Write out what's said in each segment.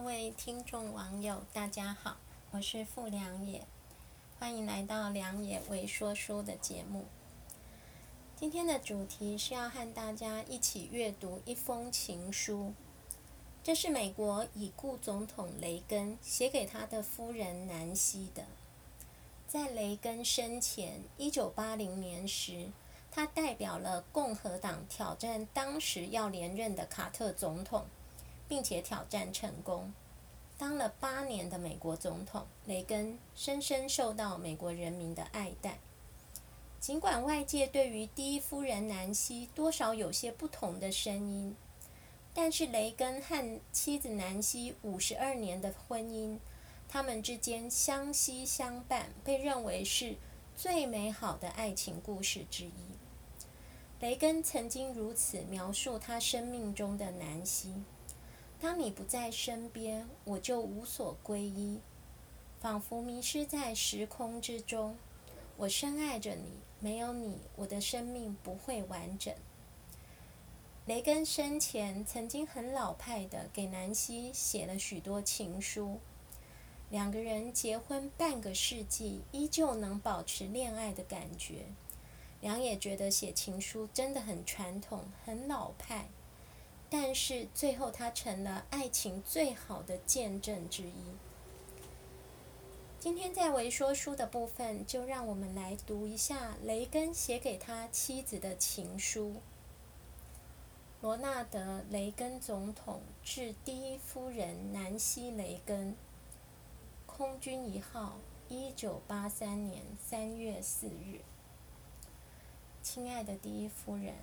各位听众网友，大家好，我是傅良野，欢迎来到良野为说书的节目。今天的主题是要和大家一起阅读一封情书，这是美国已故总统雷根写给他的夫人南希的。在雷根生前，一九八零年时，他代表了共和党挑战当时要连任的卡特总统。并且挑战成功，当了八年的美国总统，雷根深深受到美国人民的爱戴。尽管外界对于第一夫人南希多少有些不同的声音，但是雷根和妻子南希五十二年的婚姻，他们之间相惜相伴，被认为是最美好的爱情故事之一。雷根曾经如此描述他生命中的南希。当你不在身边，我就无所归依，仿佛迷失在时空之中。我深爱着你，没有你，我的生命不会完整。雷根生前曾经很老派的给南希写了许多情书，两个人结婚半个世纪，依旧能保持恋爱的感觉。梁也觉得写情书真的很传统，很老派。但是最后，他成了爱情最好的见证之一。今天在微说书的部分，就让我们来读一下雷根写给他妻子的情书。罗纳德·雷根总统致第一夫人南希·雷根，空军一号，一九八三年三月四日。亲爱的第一夫人。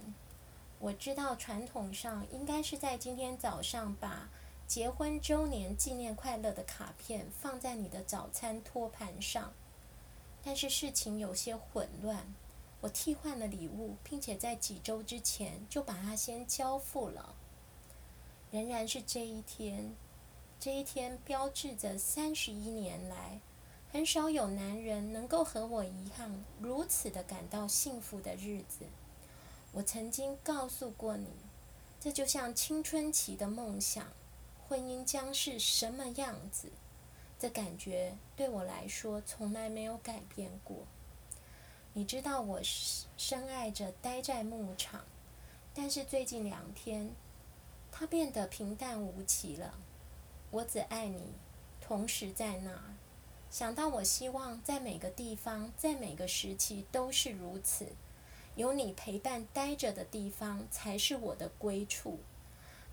我知道传统上应该是在今天早上把结婚周年纪念快乐的卡片放在你的早餐托盘上，但是事情有些混乱，我替换了礼物，并且在几周之前就把它先交付了。仍然是这一天，这一天标志着三十一年来很少有男人能够和我一样如此的感到幸福的日子。我曾经告诉过你，这就像青春期的梦想，婚姻将是什么样子？这感觉对我来说从来没有改变过。你知道我深爱着待在牧场，但是最近两天，它变得平淡无奇了。我只爱你，同时在那儿。想到我希望在每个地方，在每个时期都是如此。有你陪伴待着的地方，才是我的归处。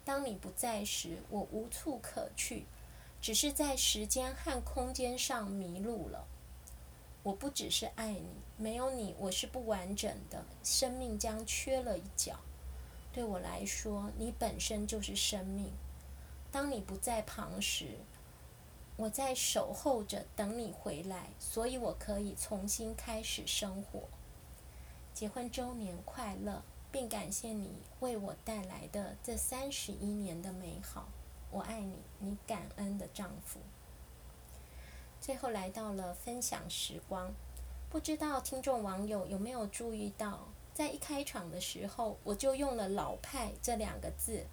当你不在时，我无处可去，只是在时间和空间上迷路了。我不只是爱你，没有你，我是不完整的，生命将缺了一角。对我来说，你本身就是生命。当你不在旁时，我在守候着等你回来，所以我可以重新开始生活。结婚周年快乐，并感谢你为我带来的这三十一年的美好。我爱你，你感恩的丈夫。最后来到了分享时光，不知道听众网友有没有注意到，在一开场的时候，我就用了“老派”这两个字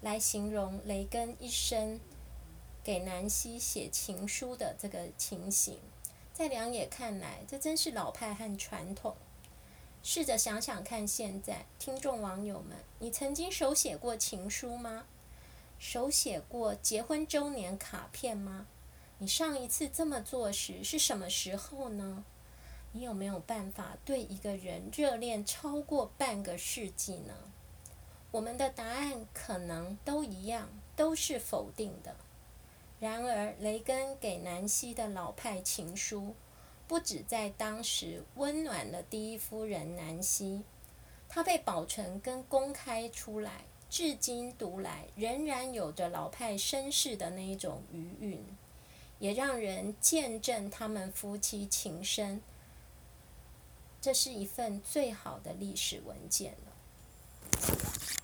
来形容雷根一生给南希写情书的这个情形。在良也看来，这真是老派和传统。试着想想看，现在听众网友们，你曾经手写过情书吗？手写过结婚周年卡片吗？你上一次这么做时是什么时候呢？你有没有办法对一个人热恋超过半个世纪呢？我们的答案可能都一样，都是否定的。然而，雷根给南希的老派情书。不止在当时温暖了第一夫人南希，她被保存跟公开出来，至今读来仍然有着老派绅士的那一种余韵，也让人见证他们夫妻情深。这是一份最好的历史文件了。